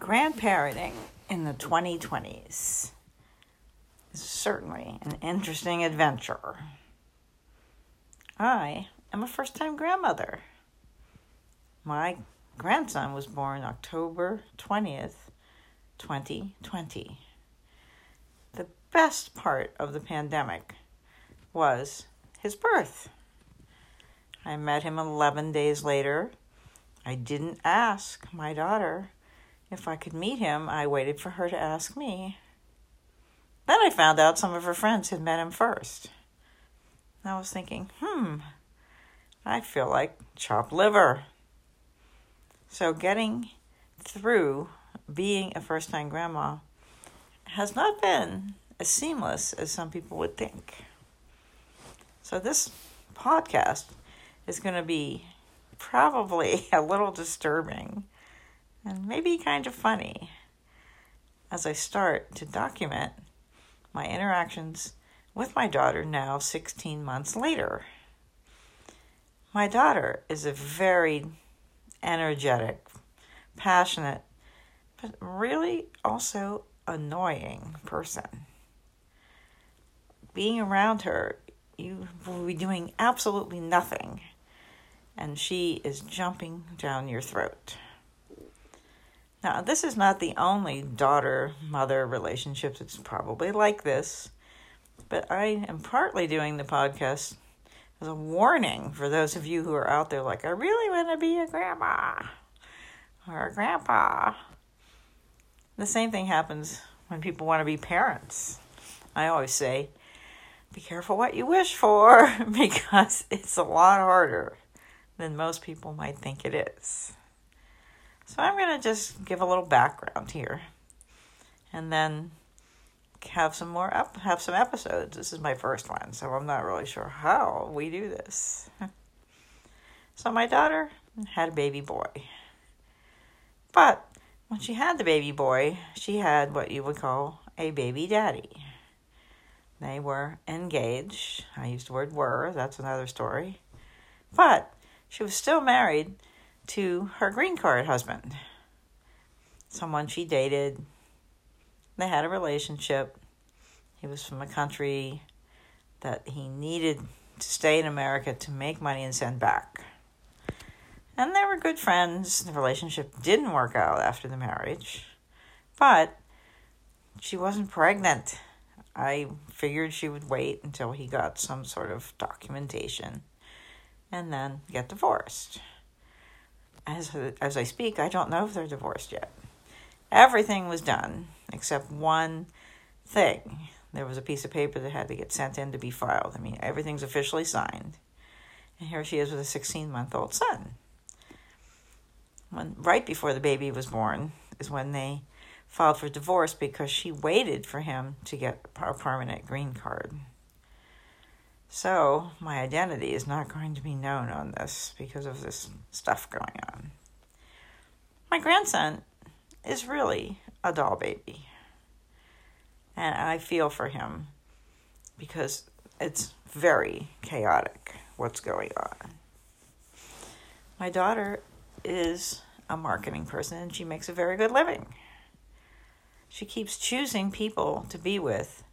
Grandparenting in the 2020s is certainly an interesting adventure. I am a first time grandmother. My grandson was born October 20th, 2020. The best part of the pandemic was his birth. I met him 11 days later. I didn't ask my daughter if I could meet him. I waited for her to ask me. Then I found out some of her friends had met him first. I was thinking, hmm, I feel like chopped liver. So getting through being a first time grandma has not been as seamless as some people would think. So this podcast is going to be probably a little disturbing and maybe kind of funny as I start to document my interactions with my daughter now 16 months later. My daughter is a very energetic, passionate, but really also annoying person. Being around her, you will be doing absolutely nothing, and she is jumping down your throat. Now, this is not the only daughter mother relationship that's probably like this, but I am partly doing the podcast as a warning for those of you who are out there like, I really want to be a grandma or a grandpa. The same thing happens when people want to be parents. I always say, be careful what you wish for because it's a lot harder than most people might think it is. So I'm going to just give a little background here and then have some more up have some episodes. This is my first one, so I'm not really sure how we do this. so my daughter had a baby boy. But when she had the baby boy, she had what you would call a baby daddy. They were engaged. I used the word were, that's another story. But she was still married to her green card husband, someone she dated. They had a relationship. He was from a country that he needed to stay in America to make money and send back. And they were good friends. The relationship didn't work out after the marriage, but she wasn't pregnant. I figured she would wait until he got some sort of documentation and then get divorced as as I speak, I don't know if they're divorced yet. Everything was done except one thing. There was a piece of paper that had to get sent in to be filed. I mean, everything's officially signed. And here she is with a 16 month old son. When, right before the baby was born is when they filed for divorce because she waited for him to get a permanent green card. So, my identity is not going to be known on this because of this stuff going on. My grandson is really a doll baby. And I feel for him because it's very chaotic what's going on. My daughter is a marketing person and she makes a very good living. She keeps choosing people to be with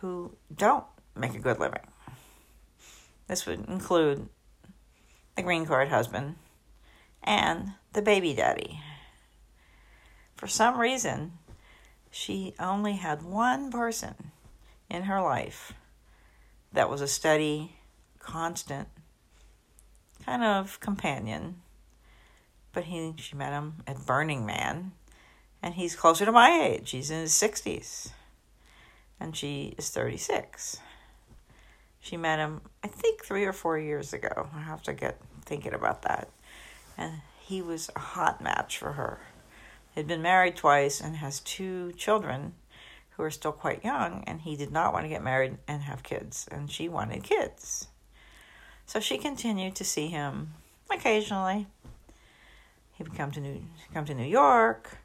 who don't make a good living. This would include the green card husband and the baby daddy. For some reason, she only had one person in her life that was a steady, constant kind of companion. But he she met him at Burning Man and he's closer to my age. He's in his 60s and she is 36. She met him, I think, three or four years ago. I have to get thinking about that. And he was a hot match for her. He'd been married twice and has two children who are still quite young, and he did not want to get married and have kids, and she wanted kids. So she continued to see him occasionally. He would come to New come to New York,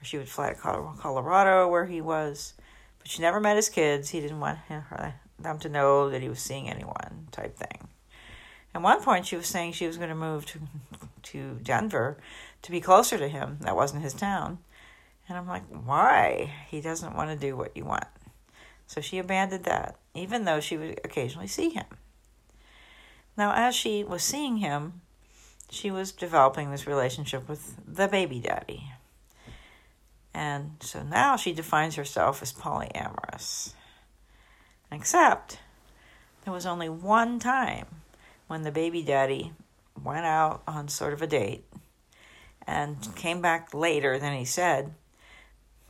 or she would fly to Colorado where he was, but she never met his kids. He didn't want her, them to know that he was seeing anyone type thing. At one point, she was saying she was going to move to to Denver to be closer to him. That wasn't his town. And I'm like, why? He doesn't want to do what you want. So she abandoned that, even though she would occasionally see him. Now, as she was seeing him, she was developing this relationship with the baby daddy. And so now she defines herself as polyamorous. Except there was only one time when the baby daddy went out on sort of a date and came back later than he said.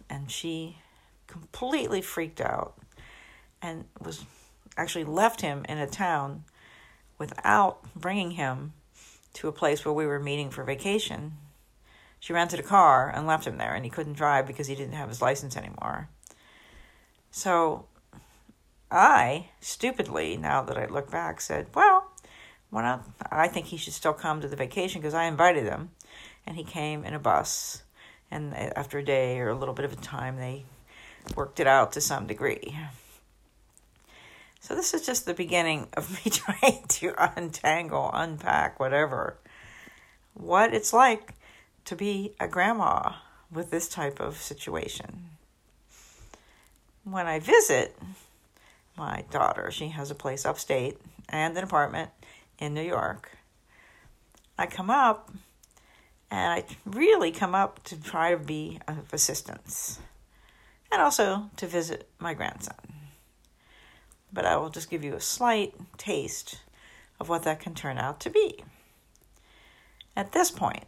And she completely freaked out and was actually left him in a town without bringing him to a place where we were meeting for vacation. She rented a car and left him there, and he couldn't drive because he didn't have his license anymore. So I, stupidly, now that I look back, said, Well, why not? I think he should still come to the vacation because I invited him. And he came in a bus. And eh, after a day or a little bit of a time, they worked it out to some degree. So, this is just the beginning of me trying to untangle, unpack, whatever, what it's like to be a grandma with this type of situation. When I visit my daughter, she has a place upstate and an apartment in New York. I come up and I really come up to try to be of assistance and also to visit my grandson but I will just give you a slight taste of what that can turn out to be. At this point,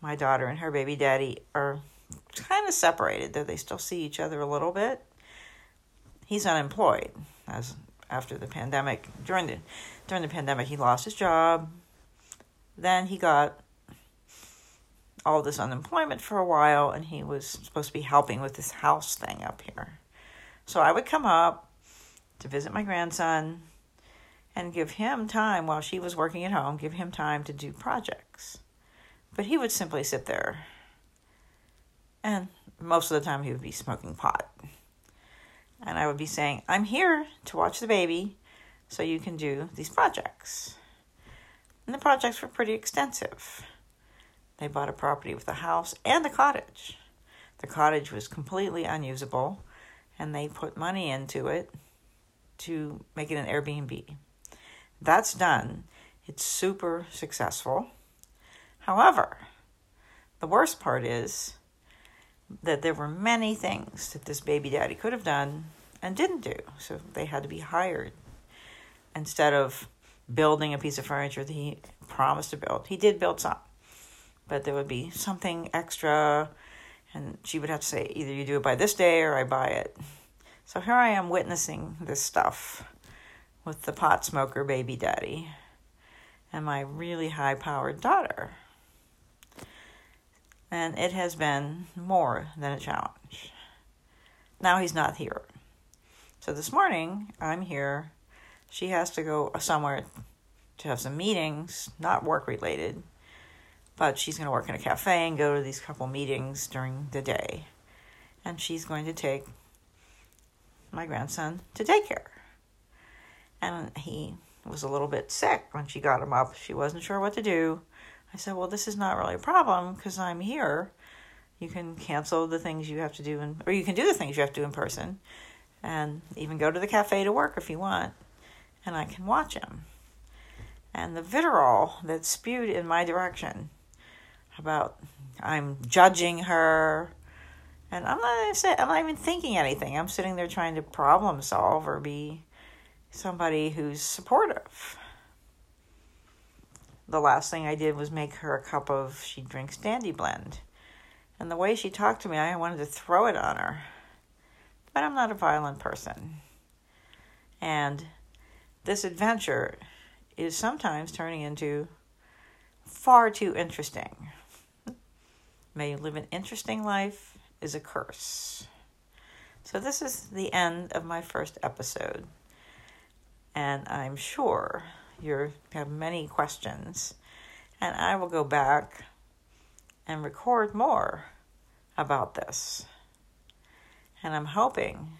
my daughter and her baby daddy are kind of separated, though they still see each other a little bit. He's unemployed as after the pandemic. During the during the pandemic, he lost his job. Then he got all this unemployment for a while, and he was supposed to be helping with this house thing up here. So I would come up to visit my grandson and give him time while she was working at home, give him time to do projects. But he would simply sit there. And most of the time he would be smoking pot. And I would be saying, I'm here to watch the baby so you can do these projects. And the projects were pretty extensive. They bought a property with a house and a cottage. The cottage was completely unusable, and they put money into it to make it an Airbnb. That's done. It's super successful. However, the worst part is that there were many things that this baby daddy could have done and didn't do. So they had to be hired instead of building a piece of furniture that he promised to build. He did build some, but there would be something extra, and she would have to say, either you do it by this day or I buy it. So here I am witnessing this stuff with the pot smoker baby daddy and my really high powered daughter. And it has been more than a challenge. Now he's not here. So this morning, I'm here. She has to go somewhere to have some meetings, not work related, but she's going to work in a cafe and go to these couple meetings during the day. And she's going to take my grandson to daycare. And he was a little bit sick when she got him up. She wasn't sure what to do. I said, Well, this is not really a problem because I'm here. You can cancel the things you have to do, in, or you can do the things you have to do in person, and even go to the cafe to work if you want, and I can watch him. And the vitriol that spewed in my direction about I'm judging her, and I'm not I'm not even thinking anything. I'm sitting there trying to problem solve or be somebody who's supportive. The last thing I did was make her a cup of she drinks dandy blend. And the way she talked to me, I wanted to throw it on her. But I'm not a violent person. And this adventure is sometimes turning into far too interesting. May you live an interesting life is a curse. So, this is the end of my first episode. And I'm sure you have many questions. And I will go back and record more about this. And I'm hoping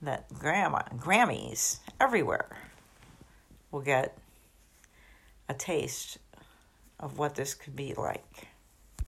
that grandma, Grammys everywhere will get a taste of what this could be like.